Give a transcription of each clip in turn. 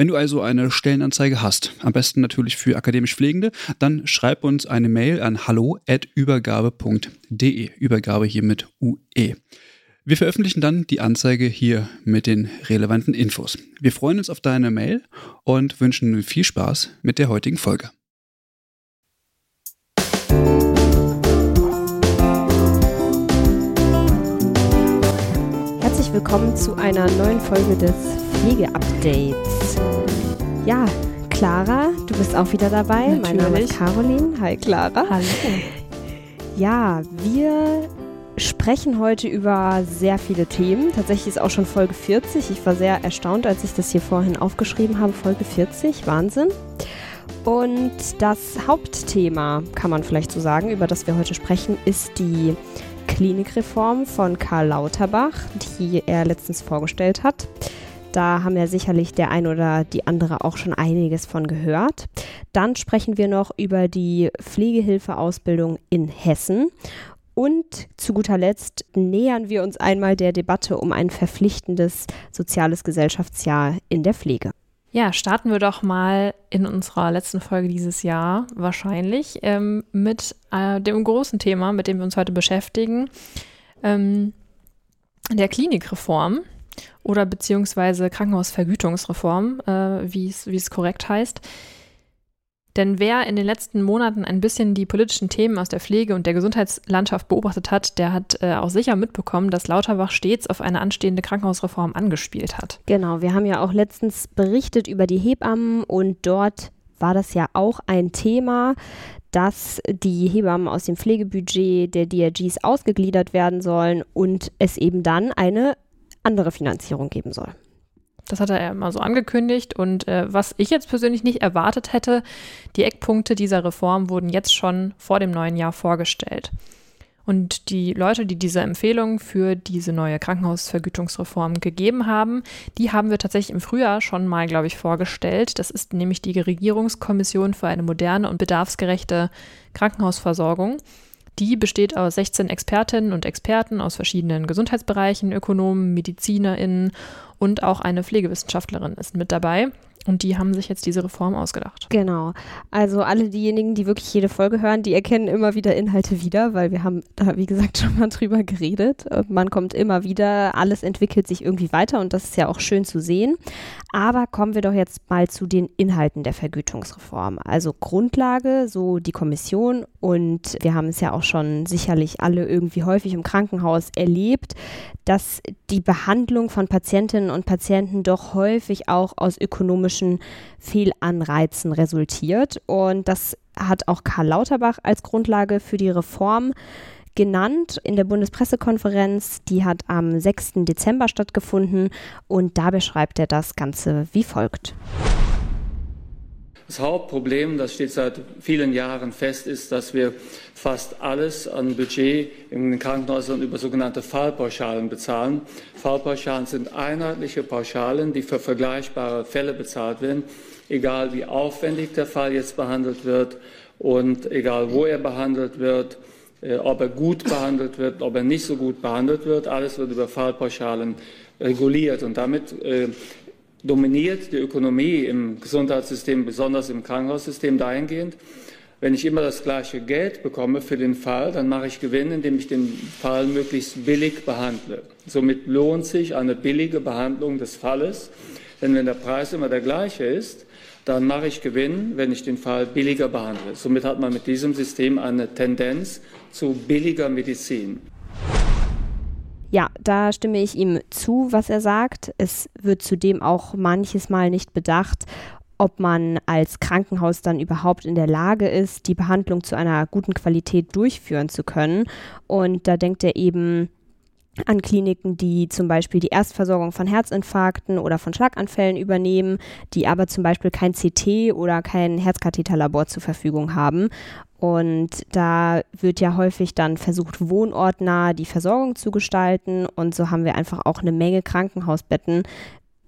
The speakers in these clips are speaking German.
Wenn du also eine Stellenanzeige hast, am besten natürlich für akademisch Pflegende, dann schreib uns eine Mail an hallo@übergabe.de. Übergabe hier mit UE. Wir veröffentlichen dann die Anzeige hier mit den relevanten Infos. Wir freuen uns auf deine Mail und wünschen viel Spaß mit der heutigen Folge. Herzlich willkommen zu einer neuen Folge des Pflegeupdates. Ja, Clara, du bist auch wieder dabei. Natürlich. Mein Name ist Caroline. Hi Clara. Hallo. Ja, wir sprechen heute über sehr viele Themen. Tatsächlich ist auch schon Folge 40. Ich war sehr erstaunt, als ich das hier vorhin aufgeschrieben habe. Folge 40, Wahnsinn. Und das Hauptthema, kann man vielleicht so sagen, über das wir heute sprechen, ist die Klinikreform von Karl Lauterbach, die er letztens vorgestellt hat. Da haben ja sicherlich der ein oder die andere auch schon einiges von gehört. Dann sprechen wir noch über die Pflegehilfeausbildung in Hessen. Und zu guter Letzt nähern wir uns einmal der Debatte um ein verpflichtendes soziales Gesellschaftsjahr in der Pflege. Ja, starten wir doch mal in unserer letzten Folge dieses Jahr wahrscheinlich ähm, mit äh, dem großen Thema, mit dem wir uns heute beschäftigen, ähm, der Klinikreform oder beziehungsweise Krankenhausvergütungsreform, äh, wie es korrekt heißt. Denn wer in den letzten Monaten ein bisschen die politischen Themen aus der Pflege und der Gesundheitslandschaft beobachtet hat, der hat äh, auch sicher mitbekommen, dass Lauterbach stets auf eine anstehende Krankenhausreform angespielt hat. Genau, wir haben ja auch letztens berichtet über die Hebammen und dort war das ja auch ein Thema, dass die Hebammen aus dem Pflegebudget der DRGs ausgegliedert werden sollen und es eben dann eine andere Finanzierung geben soll. Das hat er immer so angekündigt. Und äh, was ich jetzt persönlich nicht erwartet hätte, die Eckpunkte dieser Reform wurden jetzt schon vor dem neuen Jahr vorgestellt. Und die Leute, die diese Empfehlung für diese neue Krankenhausvergütungsreform gegeben haben, die haben wir tatsächlich im Frühjahr schon mal, glaube ich, vorgestellt. Das ist nämlich die Regierungskommission für eine moderne und bedarfsgerechte Krankenhausversorgung. Die besteht aus 16 Expertinnen und Experten aus verschiedenen Gesundheitsbereichen, Ökonomen, MedizinerInnen und auch eine Pflegewissenschaftlerin ist mit dabei. Und die haben sich jetzt diese Reform ausgedacht. Genau. Also alle diejenigen, die wirklich jede Folge hören, die erkennen immer wieder Inhalte wieder, weil wir haben da, wie gesagt, schon mal drüber geredet. Man kommt immer wieder, alles entwickelt sich irgendwie weiter und das ist ja auch schön zu sehen. Aber kommen wir doch jetzt mal zu den Inhalten der Vergütungsreform. Also Grundlage, so die Kommission und wir haben es ja auch schon sicherlich alle irgendwie häufig im Krankenhaus erlebt, dass die Behandlung von Patientinnen und Patienten doch häufig auch aus ökonomischen Fehlanreizen resultiert. Und das hat auch Karl Lauterbach als Grundlage für die Reform genannt in der Bundespressekonferenz. Die hat am 6. Dezember stattgefunden und da beschreibt er das Ganze wie folgt. Das Hauptproblem, das steht seit vielen Jahren fest, ist, dass wir fast alles an Budget in den Krankenhäusern über sogenannte Fallpauschalen bezahlen. Fallpauschalen sind einheitliche Pauschalen, die für vergleichbare Fälle bezahlt werden, egal wie aufwendig der Fall jetzt behandelt wird und egal wo er behandelt wird, äh, ob er gut behandelt wird, ob er nicht so gut behandelt wird. Alles wird über Fallpauschalen reguliert und damit äh, dominiert die Ökonomie im Gesundheitssystem, besonders im Krankenhaussystem dahingehend, wenn ich immer das gleiche Geld bekomme für den Fall, dann mache ich Gewinn, indem ich den Fall möglichst billig behandle. Somit lohnt sich eine billige Behandlung des Falles, denn wenn der Preis immer der gleiche ist, dann mache ich Gewinn, wenn ich den Fall billiger behandle. Somit hat man mit diesem System eine Tendenz zu billiger Medizin. Ja, da stimme ich ihm zu, was er sagt. Es wird zudem auch manches Mal nicht bedacht, ob man als Krankenhaus dann überhaupt in der Lage ist, die Behandlung zu einer guten Qualität durchführen zu können. Und da denkt er eben an Kliniken, die zum Beispiel die Erstversorgung von Herzinfarkten oder von Schlaganfällen übernehmen, die aber zum Beispiel kein CT oder kein Herzkatheterlabor zur Verfügung haben. Und da wird ja häufig dann versucht, wohnortnah die Versorgung zu gestalten. Und so haben wir einfach auch eine Menge Krankenhausbetten,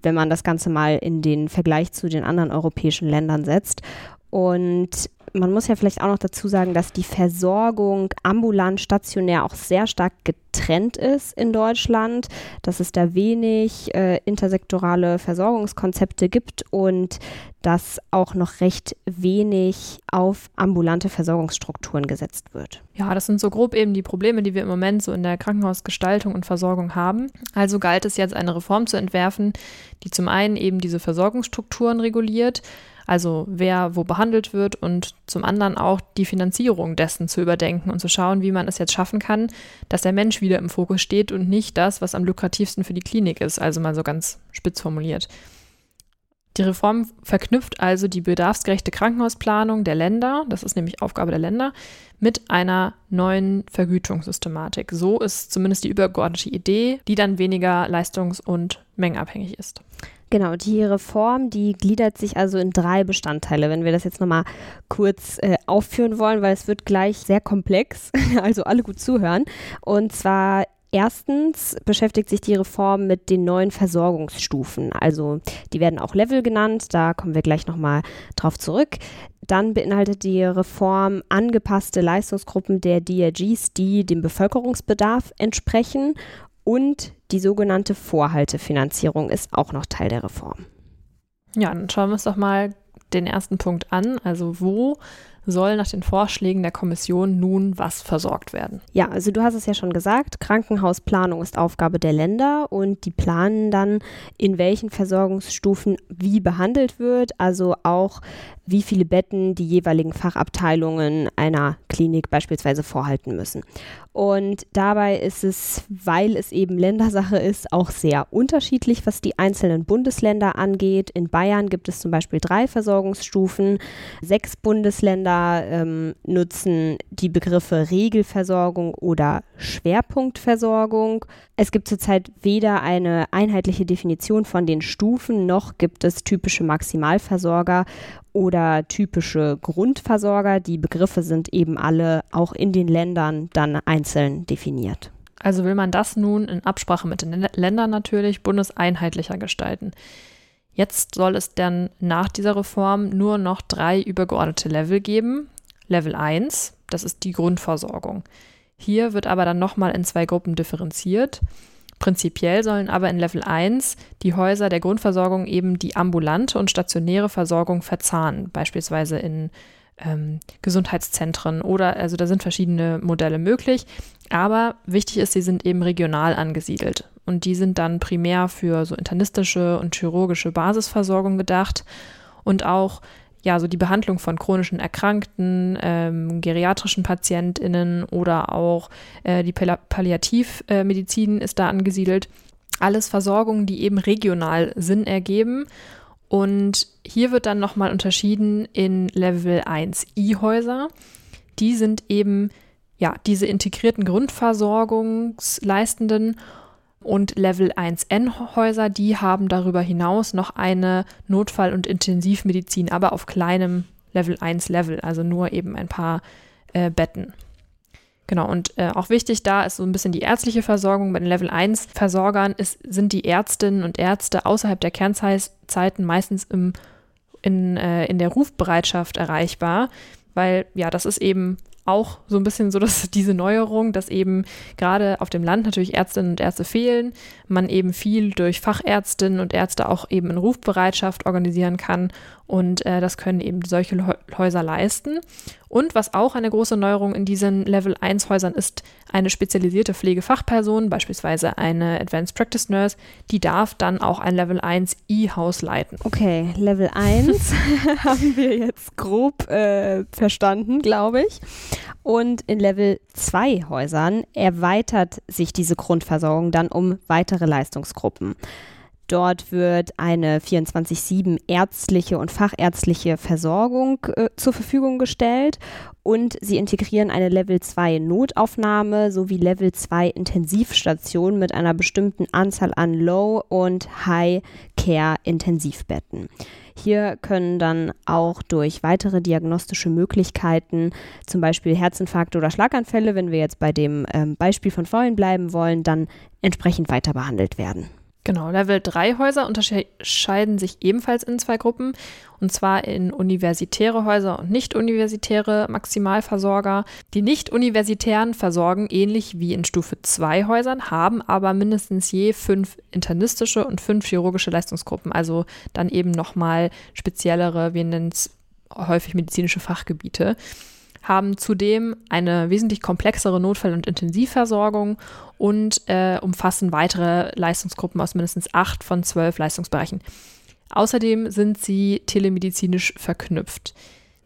wenn man das Ganze mal in den Vergleich zu den anderen europäischen Ländern setzt. Und man muss ja vielleicht auch noch dazu sagen, dass die Versorgung ambulant, stationär auch sehr stark getrennt ist in Deutschland, dass es da wenig äh, intersektorale Versorgungskonzepte gibt und dass auch noch recht wenig auf ambulante Versorgungsstrukturen gesetzt wird. Ja, das sind so grob eben die Probleme, die wir im Moment so in der Krankenhausgestaltung und Versorgung haben. Also galt es jetzt eine Reform zu entwerfen, die zum einen eben diese Versorgungsstrukturen reguliert, also wer wo behandelt wird und zum anderen auch die Finanzierung dessen zu überdenken und zu schauen, wie man es jetzt schaffen kann, dass der Mensch wieder im Fokus steht und nicht das, was am lukrativsten für die Klinik ist, also mal so ganz spitz formuliert. Die Reform verknüpft also die bedarfsgerechte Krankenhausplanung der Länder, das ist nämlich Aufgabe der Länder, mit einer neuen Vergütungssystematik. So ist zumindest die übergeordnete Idee, die dann weniger leistungs- und mengenabhängig ist. Genau, die Reform, die gliedert sich also in drei Bestandteile, wenn wir das jetzt nochmal kurz äh, aufführen wollen, weil es wird gleich sehr komplex, also alle gut zuhören. Und zwar Erstens beschäftigt sich die Reform mit den neuen Versorgungsstufen. Also die werden auch Level genannt, da kommen wir gleich nochmal drauf zurück. Dann beinhaltet die Reform angepasste Leistungsgruppen der DRGs, die dem Bevölkerungsbedarf entsprechen und die sogenannte Vorhaltefinanzierung ist auch noch Teil der Reform. Ja, dann schauen wir uns doch mal den ersten Punkt an. Also wo soll nach den Vorschlägen der Kommission nun was versorgt werden? Ja, also du hast es ja schon gesagt, Krankenhausplanung ist Aufgabe der Länder und die planen dann, in welchen Versorgungsstufen wie behandelt wird, also auch wie viele Betten die jeweiligen Fachabteilungen einer Klinik beispielsweise vorhalten müssen. Und dabei ist es, weil es eben Ländersache ist, auch sehr unterschiedlich, was die einzelnen Bundesländer angeht. In Bayern gibt es zum Beispiel drei Versorgungsstufen. Sechs Bundesländer ähm, nutzen die Begriffe Regelversorgung oder Schwerpunktversorgung. Es gibt zurzeit weder eine einheitliche Definition von den Stufen, noch gibt es typische Maximalversorger oder typische Grundversorger. Die Begriffe sind eben alle auch in den Ländern dann einzeln definiert. Also will man das nun in Absprache mit den Ländern natürlich bundeseinheitlicher gestalten. Jetzt soll es dann nach dieser Reform nur noch drei übergeordnete Level geben. Level 1, das ist die Grundversorgung. Hier wird aber dann nochmal in zwei Gruppen differenziert. Prinzipiell sollen aber in Level 1 die Häuser der Grundversorgung eben die ambulante und stationäre Versorgung verzahnen, beispielsweise in ähm, Gesundheitszentren oder also da sind verschiedene Modelle möglich. Aber wichtig ist, sie sind eben regional angesiedelt und die sind dann primär für so internistische und chirurgische Basisversorgung gedacht und auch ja, so die Behandlung von chronischen Erkrankten, ähm, geriatrischen PatientInnen oder auch äh, die Palliativmedizin ist da angesiedelt. Alles Versorgungen, die eben regional Sinn ergeben. Und hier wird dann nochmal unterschieden in Level 1 I-Häuser. Die sind eben ja diese integrierten Grundversorgungsleistenden und Level 1N Häuser, die haben darüber hinaus noch eine Notfall- und Intensivmedizin, aber auf kleinem Level 1 Level, also nur eben ein paar äh, Betten. Genau, und äh, auch wichtig da ist so ein bisschen die ärztliche Versorgung. Bei den Level 1 Versorgern ist, sind die Ärztinnen und Ärzte außerhalb der Kernzeiten meistens im, in, äh, in der Rufbereitschaft erreichbar, weil ja, das ist eben auch so ein bisschen so, dass diese Neuerung, dass eben gerade auf dem Land natürlich Ärztinnen und Ärzte fehlen, man eben viel durch Fachärztinnen und Ärzte auch eben in Rufbereitschaft organisieren kann und äh, das können eben solche Häuser leisten. Und was auch eine große Neuerung in diesen Level 1 Häusern ist, eine spezialisierte Pflegefachperson, beispielsweise eine Advanced Practice Nurse, die darf dann auch ein Level 1 E-Haus leiten. Okay, Level 1 haben wir jetzt grob äh, verstanden, glaube ich. Und in Level 2 Häusern erweitert sich diese Grundversorgung dann um weitere Leistungsgruppen. Dort wird eine 24-7 ärztliche und fachärztliche Versorgung äh, zur Verfügung gestellt und sie integrieren eine Level 2 Notaufnahme sowie Level 2 Intensivstation mit einer bestimmten Anzahl an Low- und High-Care-Intensivbetten. Hier können dann auch durch weitere diagnostische Möglichkeiten, zum Beispiel Herzinfarkte oder Schlaganfälle, wenn wir jetzt bei dem ähm, Beispiel von vorhin bleiben wollen, dann entsprechend weiter behandelt werden. Genau, Level 3 Häuser unterscheiden sich ebenfalls in zwei Gruppen, und zwar in universitäre Häuser und nicht-universitäre Maximalversorger. Die nicht-universitären versorgen ähnlich wie in Stufe 2 Häusern, haben aber mindestens je fünf internistische und fünf chirurgische Leistungsgruppen, also dann eben nochmal speziellere, wir nennen es häufig medizinische Fachgebiete haben zudem eine wesentlich komplexere Notfall- und Intensivversorgung und äh, umfassen weitere Leistungsgruppen aus mindestens acht von zwölf Leistungsbereichen. Außerdem sind sie telemedizinisch verknüpft.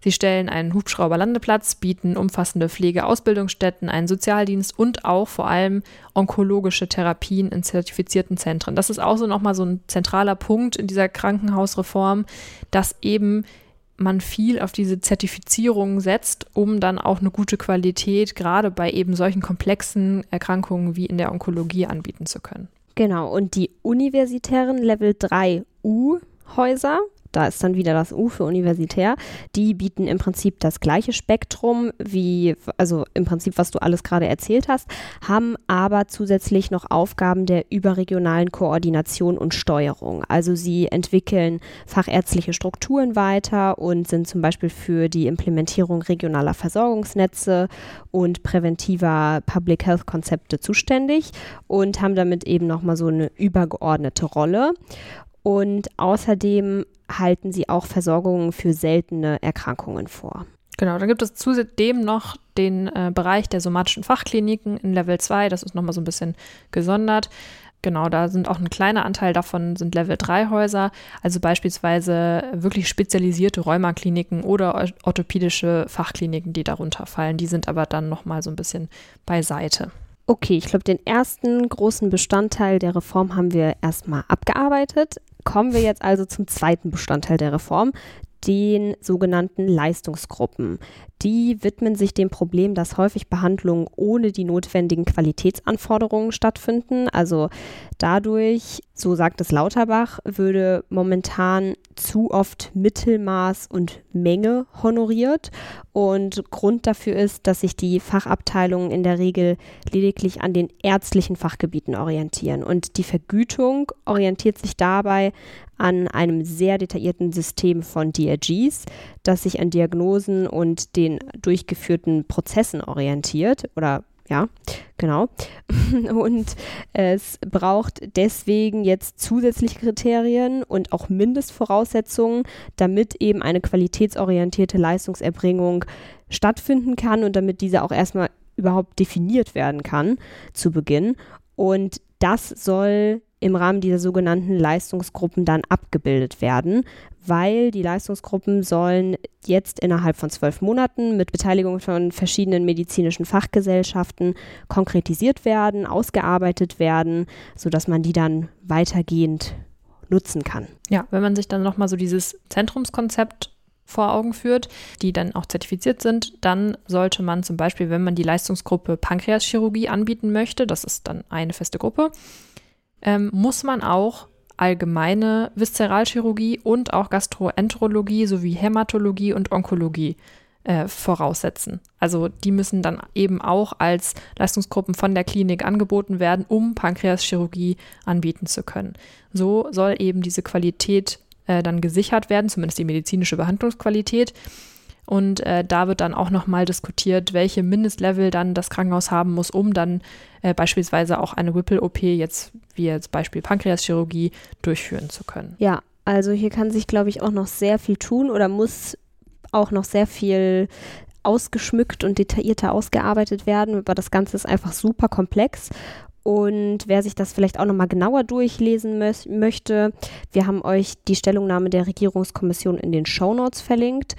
Sie stellen einen Hubschrauberlandeplatz, bieten umfassende Pflegeausbildungsstätten, einen Sozialdienst und auch vor allem onkologische Therapien in zertifizierten Zentren. Das ist auch so nochmal so ein zentraler Punkt in dieser Krankenhausreform, dass eben man viel auf diese Zertifizierung setzt, um dann auch eine gute Qualität gerade bei eben solchen komplexen Erkrankungen wie in der Onkologie anbieten zu können. Genau, und die universitären Level 3 U-Häuser, da ist dann wieder das U für universitär, die bieten im Prinzip das gleiche Spektrum wie, also im Prinzip, was du alles gerade erzählt hast, haben aber zusätzlich noch Aufgaben der überregionalen Koordination und Steuerung. Also sie entwickeln fachärztliche Strukturen weiter und sind zum Beispiel für die Implementierung regionaler Versorgungsnetze und präventiver Public Health Konzepte zuständig und haben damit eben nochmal so eine übergeordnete Rolle. Und außerdem halten sie auch Versorgungen für seltene Erkrankungen vor. Genau, dann gibt es zudem noch den äh, Bereich der somatischen Fachkliniken in Level 2. Das ist nochmal so ein bisschen gesondert. Genau, da sind auch ein kleiner Anteil davon sind Level 3 Häuser, also beispielsweise wirklich spezialisierte Rheumakliniken oder orthopädische Fachkliniken, die darunter fallen. Die sind aber dann nochmal so ein bisschen beiseite. Okay, ich glaube, den ersten großen Bestandteil der Reform haben wir erstmal abgearbeitet. Kommen wir jetzt also zum zweiten Bestandteil der Reform, den sogenannten Leistungsgruppen. Die widmen sich dem Problem, dass häufig Behandlungen ohne die notwendigen Qualitätsanforderungen stattfinden. Also dadurch, so sagt es Lauterbach, würde momentan zu oft Mittelmaß und Menge honoriert. Und Grund dafür ist, dass sich die Fachabteilungen in der Regel lediglich an den ärztlichen Fachgebieten orientieren. Und die Vergütung orientiert sich dabei an einem sehr detaillierten System von DRGs, das sich an Diagnosen und den durchgeführten Prozessen orientiert oder ja, genau. Und es braucht deswegen jetzt zusätzliche Kriterien und auch Mindestvoraussetzungen, damit eben eine qualitätsorientierte Leistungserbringung stattfinden kann und damit diese auch erstmal überhaupt definiert werden kann zu Beginn. Und das soll im Rahmen dieser sogenannten Leistungsgruppen dann abgebildet werden, weil die Leistungsgruppen sollen jetzt innerhalb von zwölf Monaten mit Beteiligung von verschiedenen medizinischen Fachgesellschaften konkretisiert werden, ausgearbeitet werden, sodass man die dann weitergehend nutzen kann. Ja, wenn man sich dann nochmal so dieses Zentrumskonzept vor Augen führt, die dann auch zertifiziert sind, dann sollte man zum Beispiel, wenn man die Leistungsgruppe Pankreaschirurgie anbieten möchte, das ist dann eine feste Gruppe, ähm, muss man auch allgemeine Viszeralchirurgie und auch Gastroenterologie sowie Hämatologie und Onkologie äh, voraussetzen. Also die müssen dann eben auch als Leistungsgruppen von der Klinik angeboten werden, um Pankreaschirurgie anbieten zu können. So soll eben diese Qualität äh, dann gesichert werden, zumindest die medizinische Behandlungsqualität. Und äh, da wird dann auch nochmal diskutiert, welche Mindestlevel dann das Krankenhaus haben muss, um dann äh, beispielsweise auch eine Whipple-OP, jetzt wie jetzt Beispiel Pankreaschirurgie, durchführen zu können. Ja, also hier kann sich, glaube ich, auch noch sehr viel tun oder muss auch noch sehr viel ausgeschmückt und detaillierter ausgearbeitet werden, aber das Ganze ist einfach super komplex und wer sich das vielleicht auch nochmal genauer durchlesen mö möchte, wir haben euch die Stellungnahme der Regierungskommission in den Shownotes verlinkt.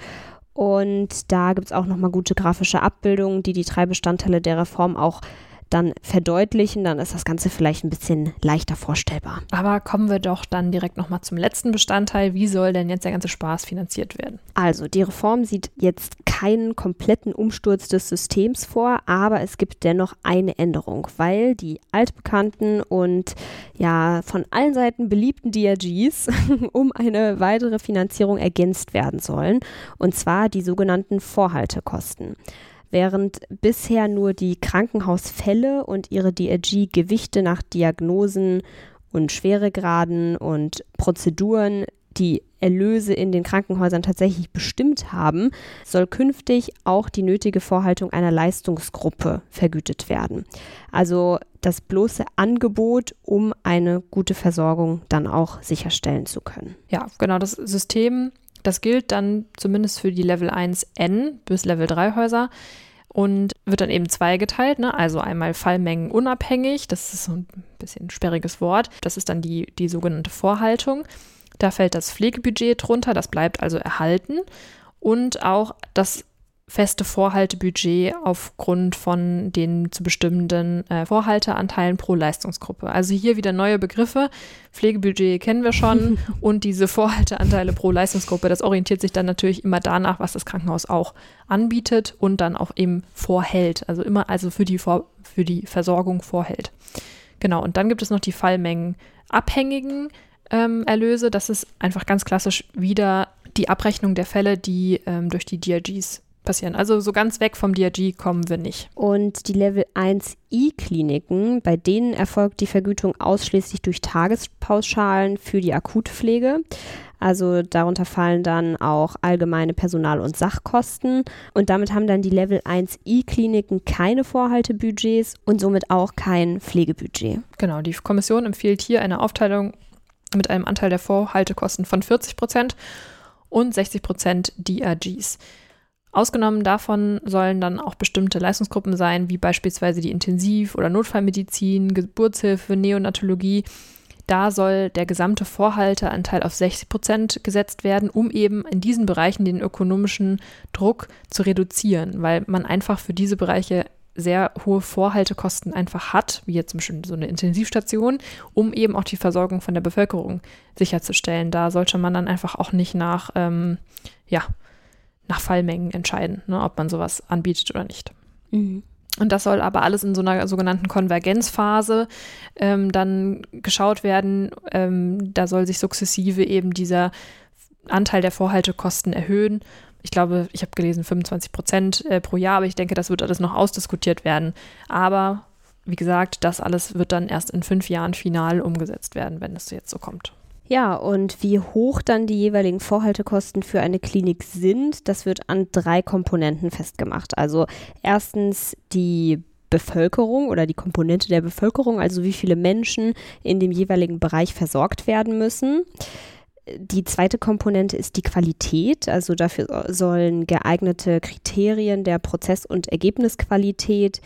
Und da gibt es auch nochmal gute grafische Abbildungen, die die drei Bestandteile der Reform auch dann verdeutlichen, dann ist das Ganze vielleicht ein bisschen leichter vorstellbar. Aber kommen wir doch dann direkt nochmal zum letzten Bestandteil. Wie soll denn jetzt der ganze Spaß finanziert werden? Also, die Reform sieht jetzt keinen kompletten Umsturz des Systems vor, aber es gibt dennoch eine Änderung, weil die altbekannten und ja von allen Seiten beliebten DRGs um eine weitere Finanzierung ergänzt werden sollen, und zwar die sogenannten Vorhaltekosten. Während bisher nur die Krankenhausfälle und ihre DRG-Gewichte nach Diagnosen und Schweregraden und Prozeduren die Erlöse in den Krankenhäusern tatsächlich bestimmt haben, soll künftig auch die nötige Vorhaltung einer Leistungsgruppe vergütet werden. Also das bloße Angebot, um eine gute Versorgung dann auch sicherstellen zu können. Ja, genau, das System das gilt dann zumindest für die Level 1N bis Level 3 Häuser und wird dann eben zweigeteilt. Ne? Also einmal Fallmengen unabhängig, das ist so ein bisschen ein sperriges Wort. Das ist dann die, die sogenannte Vorhaltung. Da fällt das Pflegebudget drunter, das bleibt also erhalten. Und auch das feste Vorhaltebudget aufgrund von den zu bestimmenden äh, Vorhalteanteilen pro Leistungsgruppe. Also hier wieder neue Begriffe. Pflegebudget kennen wir schon und diese Vorhalteanteile pro Leistungsgruppe, das orientiert sich dann natürlich immer danach, was das Krankenhaus auch anbietet und dann auch eben vorhält. Also immer also für die, Vor für die Versorgung vorhält. Genau, und dann gibt es noch die Fallmengen abhängigen ähm, Erlöse. Das ist einfach ganz klassisch wieder die Abrechnung der Fälle, die ähm, durch die DRGs passieren. Also so ganz weg vom DRG kommen wir nicht. Und die Level 1i-Kliniken, bei denen erfolgt die Vergütung ausschließlich durch Tagespauschalen für die Akutpflege. Also darunter fallen dann auch allgemeine Personal- und Sachkosten. Und damit haben dann die Level 1i-Kliniken keine Vorhaltebudgets und somit auch kein Pflegebudget. Genau, die Kommission empfiehlt hier eine Aufteilung mit einem Anteil der Vorhaltekosten von 40 Prozent und 60 Prozent DRGs. Ausgenommen davon sollen dann auch bestimmte Leistungsgruppen sein, wie beispielsweise die Intensiv- oder Notfallmedizin, Geburtshilfe, Neonatologie. Da soll der gesamte Vorhalteanteil auf 60 Prozent gesetzt werden, um eben in diesen Bereichen den ökonomischen Druck zu reduzieren, weil man einfach für diese Bereiche sehr hohe Vorhaltekosten einfach hat, wie jetzt zum Beispiel so eine Intensivstation, um eben auch die Versorgung von der Bevölkerung sicherzustellen. Da sollte man dann einfach auch nicht nach, ähm, ja, nach Fallmengen entscheiden, ne, ob man sowas anbietet oder nicht. Mhm. Und das soll aber alles in so einer sogenannten Konvergenzphase ähm, dann geschaut werden. Ähm, da soll sich sukzessive eben dieser Anteil der Vorhaltekosten erhöhen. Ich glaube, ich habe gelesen 25 Prozent äh, pro Jahr, aber ich denke, das wird alles noch ausdiskutiert werden. Aber wie gesagt, das alles wird dann erst in fünf Jahren final umgesetzt werden, wenn es jetzt so kommt. Ja, und wie hoch dann die jeweiligen Vorhaltekosten für eine Klinik sind, das wird an drei Komponenten festgemacht. Also erstens die Bevölkerung oder die Komponente der Bevölkerung, also wie viele Menschen in dem jeweiligen Bereich versorgt werden müssen. Die zweite Komponente ist die Qualität, also dafür sollen geeignete Kriterien der Prozess- und Ergebnisqualität,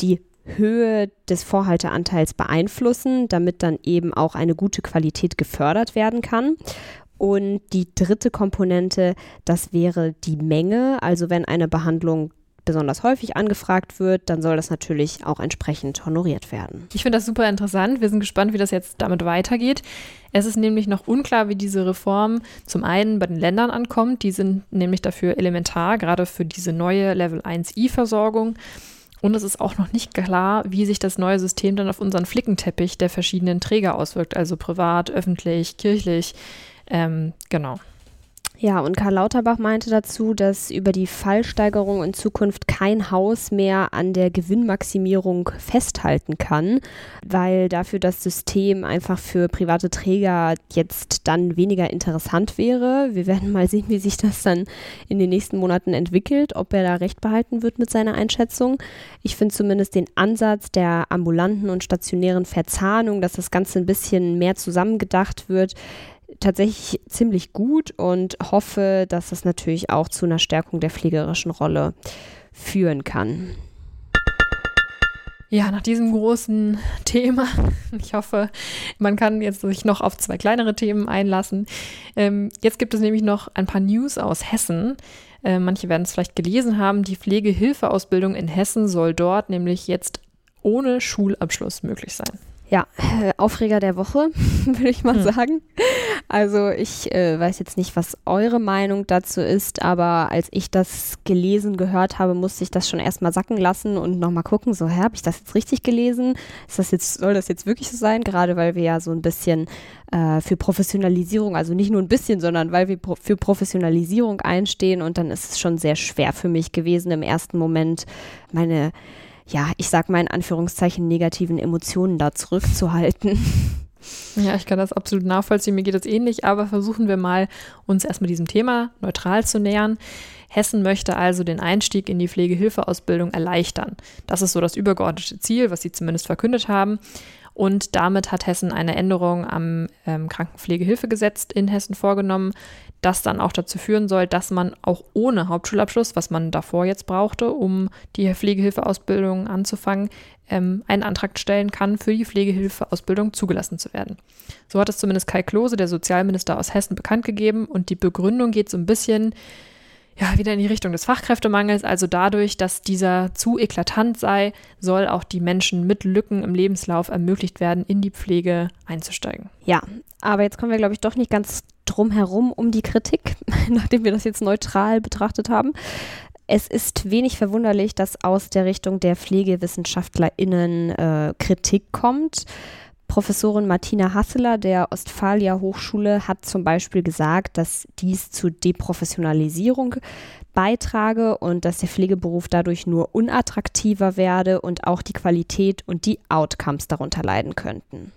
die Höhe des Vorhalteanteils beeinflussen, damit dann eben auch eine gute Qualität gefördert werden kann. Und die dritte Komponente, das wäre die Menge. Also wenn eine Behandlung besonders häufig angefragt wird, dann soll das natürlich auch entsprechend honoriert werden. Ich finde das super interessant. Wir sind gespannt, wie das jetzt damit weitergeht. Es ist nämlich noch unklar, wie diese Reform zum einen bei den Ländern ankommt. Die sind nämlich dafür elementar, gerade für diese neue Level 1i-Versorgung. Und es ist auch noch nicht klar, wie sich das neue System dann auf unseren Flickenteppich der verschiedenen Träger auswirkt, also privat, öffentlich, kirchlich. Ähm, genau. Ja, und Karl Lauterbach meinte dazu, dass über die Fallsteigerung in Zukunft kein Haus mehr an der Gewinnmaximierung festhalten kann, weil dafür das System einfach für private Träger jetzt dann weniger interessant wäre. Wir werden mal sehen, wie sich das dann in den nächsten Monaten entwickelt, ob er da recht behalten wird mit seiner Einschätzung. Ich finde zumindest den Ansatz der ambulanten und stationären Verzahnung, dass das Ganze ein bisschen mehr zusammengedacht wird, tatsächlich ziemlich gut und hoffe, dass das natürlich auch zu einer Stärkung der pflegerischen Rolle führen kann. Ja, nach diesem großen Thema, ich hoffe, man kann jetzt sich noch auf zwei kleinere Themen einlassen. Ähm, jetzt gibt es nämlich noch ein paar News aus Hessen. Äh, manche werden es vielleicht gelesen haben. Die Pflegehilfeausbildung in Hessen soll dort nämlich jetzt ohne Schulabschluss möglich sein. Ja, äh, Aufreger der Woche, würde ich mal hm. sagen. Also ich äh, weiß jetzt nicht, was eure Meinung dazu ist, aber als ich das gelesen, gehört habe, musste ich das schon erstmal sacken lassen und nochmal gucken, so, hä, habe ich das jetzt richtig gelesen? Ist das jetzt, soll das jetzt wirklich so sein? Gerade weil wir ja so ein bisschen äh, für Professionalisierung, also nicht nur ein bisschen, sondern weil wir pro für Professionalisierung einstehen und dann ist es schon sehr schwer für mich gewesen, im ersten Moment meine ja, ich sag mal in Anführungszeichen, negativen Emotionen da zurückzuhalten. Ja, ich kann das absolut nachvollziehen. Mir geht das ähnlich, aber versuchen wir mal, uns erstmal diesem Thema neutral zu nähern. Hessen möchte also den Einstieg in die Pflegehilfeausbildung erleichtern. Das ist so das übergeordnete Ziel, was sie zumindest verkündet haben. Und damit hat Hessen eine Änderung am ähm, Krankenpflegehilfegesetz in Hessen vorgenommen, das dann auch dazu führen soll, dass man auch ohne Hauptschulabschluss, was man davor jetzt brauchte, um die Pflegehilfeausbildung anzufangen, ähm, einen Antrag stellen kann, für die Pflegehilfeausbildung zugelassen zu werden. So hat es zumindest Kai Klose, der Sozialminister aus Hessen, bekannt gegeben. Und die Begründung geht so ein bisschen ja, wieder in die Richtung des Fachkräftemangels. Also dadurch, dass dieser zu eklatant sei, soll auch die Menschen mit Lücken im Lebenslauf ermöglicht werden, in die Pflege einzusteigen. Ja, aber jetzt kommen wir, glaube ich, doch nicht ganz drum herum um die Kritik, nachdem wir das jetzt neutral betrachtet haben. Es ist wenig verwunderlich, dass aus der Richtung der PflegewissenschaftlerInnen äh, Kritik kommt. Professorin Martina Hasseler der Ostfalia Hochschule hat zum Beispiel gesagt, dass dies zu Deprofessionalisierung beitrage und dass der Pflegeberuf dadurch nur unattraktiver werde und auch die Qualität und die Outcomes darunter leiden könnten.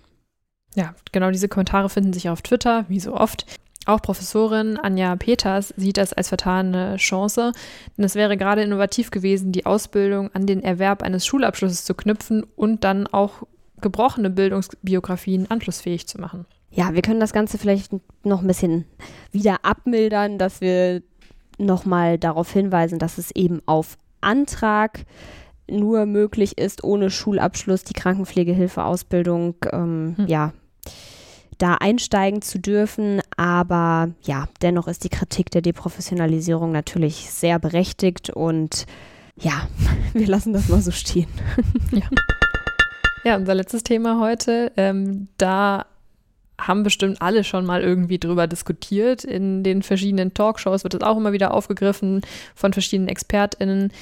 Ja, genau diese Kommentare finden sich auf Twitter, wie so oft. Auch Professorin Anja Peters sieht das als vertane Chance, denn es wäre gerade innovativ gewesen, die Ausbildung an den Erwerb eines Schulabschlusses zu knüpfen und dann auch gebrochene Bildungsbiografien anschlussfähig zu machen. Ja, wir können das Ganze vielleicht noch ein bisschen wieder abmildern, dass wir nochmal darauf hinweisen, dass es eben auf Antrag nur möglich ist, ohne Schulabschluss die Krankenpflegehilfeausbildung ähm, hm. ja, da einsteigen zu dürfen. Aber ja, dennoch ist die Kritik der Deprofessionalisierung natürlich sehr berechtigt und ja, wir lassen das mal so stehen. ja. Ja, unser letztes Thema heute. Ähm, da haben bestimmt alle schon mal irgendwie drüber diskutiert. In den verschiedenen Talkshows wird es auch immer wieder aufgegriffen von verschiedenen ExpertInnen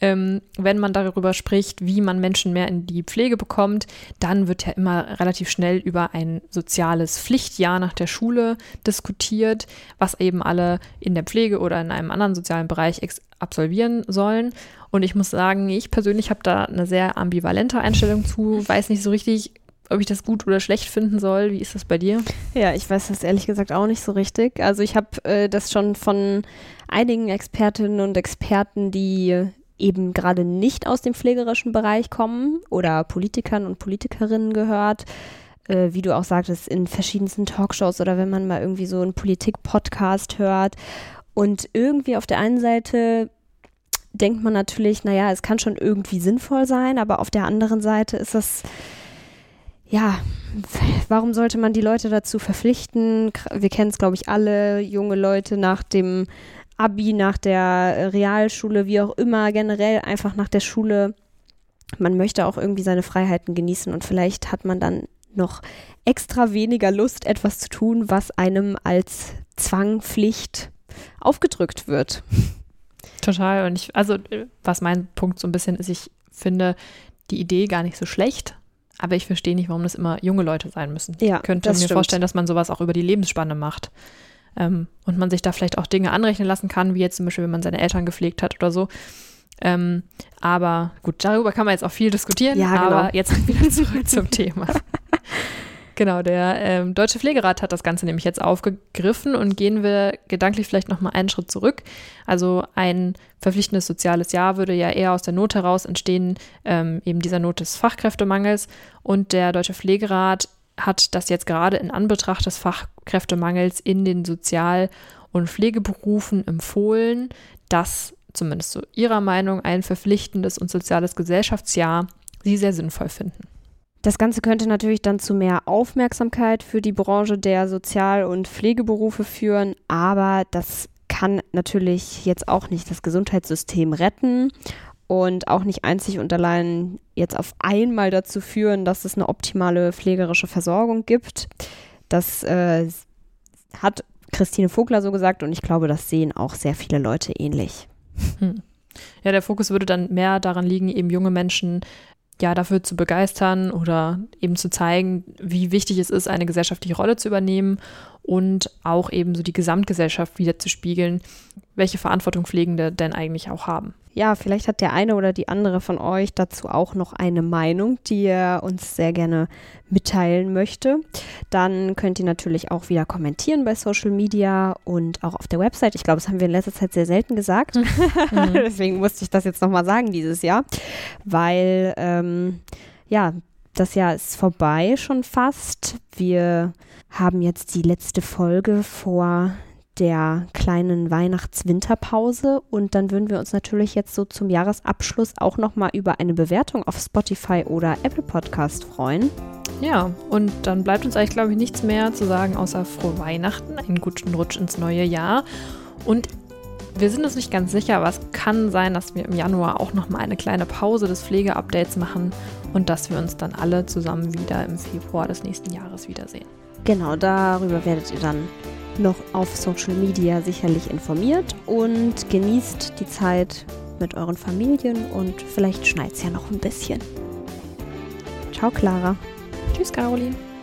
ähm, wenn man darüber spricht, wie man Menschen mehr in die Pflege bekommt, dann wird ja immer relativ schnell über ein soziales Pflichtjahr nach der Schule diskutiert, was eben alle in der Pflege oder in einem anderen sozialen Bereich absolvieren sollen. Und ich muss sagen, ich persönlich habe da eine sehr ambivalente Einstellung zu, weiß nicht so richtig, ob ich das gut oder schlecht finden soll. Wie ist das bei dir? Ja, ich weiß das ehrlich gesagt auch nicht so richtig. Also ich habe äh, das schon von einigen Expertinnen und Experten, die eben gerade nicht aus dem pflegerischen Bereich kommen oder Politikern und Politikerinnen gehört, äh, wie du auch sagtest, in verschiedensten Talkshows oder wenn man mal irgendwie so einen Politik-Podcast hört. Und irgendwie auf der einen Seite denkt man natürlich, naja, es kann schon irgendwie sinnvoll sein, aber auf der anderen Seite ist das, ja, warum sollte man die Leute dazu verpflichten? Wir kennen es, glaube ich, alle, junge Leute nach dem Abi, nach der Realschule, wie auch immer, generell einfach nach der Schule. Man möchte auch irgendwie seine Freiheiten genießen und vielleicht hat man dann noch extra weniger Lust, etwas zu tun, was einem als Zwang, Pflicht aufgedrückt wird. Total. Und ich, also, was mein Punkt so ein bisschen ist, ich finde die Idee gar nicht so schlecht, aber ich verstehe nicht, warum das immer junge Leute sein müssen. Ja, ich könnte mir stimmt. vorstellen, dass man sowas auch über die Lebensspanne macht. Ähm, und man sich da vielleicht auch Dinge anrechnen lassen kann, wie jetzt zum Beispiel, wenn man seine Eltern gepflegt hat oder so. Ähm, aber gut, darüber kann man jetzt auch viel diskutieren. Ja, genau. Aber jetzt wieder zurück zum Thema. Genau, der ähm, Deutsche Pflegerat hat das Ganze nämlich jetzt aufgegriffen und gehen wir gedanklich vielleicht nochmal einen Schritt zurück. Also ein verpflichtendes soziales Jahr würde ja eher aus der Not heraus entstehen, ähm, eben dieser Not des Fachkräftemangels. Und der Deutsche Pflegerat hat das jetzt gerade in Anbetracht des Fachkräftemangels in den Sozial- und Pflegeberufen empfohlen, dass zumindest so ihrer Meinung ein verpflichtendes und soziales Gesellschaftsjahr sie sehr sinnvoll finden. Das Ganze könnte natürlich dann zu mehr Aufmerksamkeit für die Branche der Sozial- und Pflegeberufe führen, aber das kann natürlich jetzt auch nicht das Gesundheitssystem retten. und auch nicht einzig und allein jetzt auf einmal dazu führen, dass es eine optimale pflegerische Versorgung gibt. Das äh, hat Christine Vogler so gesagt und ich glaube, das sehen auch sehr viele Leute ähnlich. Hm. Ja, der Fokus würde dann mehr daran liegen, eben junge Menschen ja dafür zu begeistern oder eben zu zeigen, wie wichtig es ist, eine gesellschaftliche Rolle zu übernehmen und auch eben so die Gesamtgesellschaft wieder zu spiegeln, welche Verantwortung Pflegende denn eigentlich auch haben ja, vielleicht hat der eine oder die andere von euch dazu auch noch eine Meinung, die er uns sehr gerne mitteilen möchte. Dann könnt ihr natürlich auch wieder kommentieren bei Social Media und auch auf der Website. Ich glaube, das haben wir in letzter Zeit sehr selten gesagt. Mhm. Deswegen musste ich das jetzt nochmal sagen dieses Jahr, weil ähm, ja, das Jahr ist vorbei schon fast. Wir haben jetzt die letzte Folge vor der kleinen Weihnachts-Winterpause und dann würden wir uns natürlich jetzt so zum Jahresabschluss auch nochmal über eine Bewertung auf Spotify oder Apple Podcast freuen. Ja, und dann bleibt uns eigentlich, glaube ich, nichts mehr zu sagen, außer frohe Weihnachten, einen guten Rutsch ins neue Jahr. Und wir sind uns nicht ganz sicher, aber es kann sein, dass wir im Januar auch nochmal eine kleine Pause des Pflegeupdates machen und dass wir uns dann alle zusammen wieder im Februar des nächsten Jahres wiedersehen. Genau, darüber werdet ihr dann noch auf Social Media sicherlich informiert und genießt die Zeit mit euren Familien und vielleicht schneit es ja noch ein bisschen. Ciao, Clara. Tschüss, Caroline.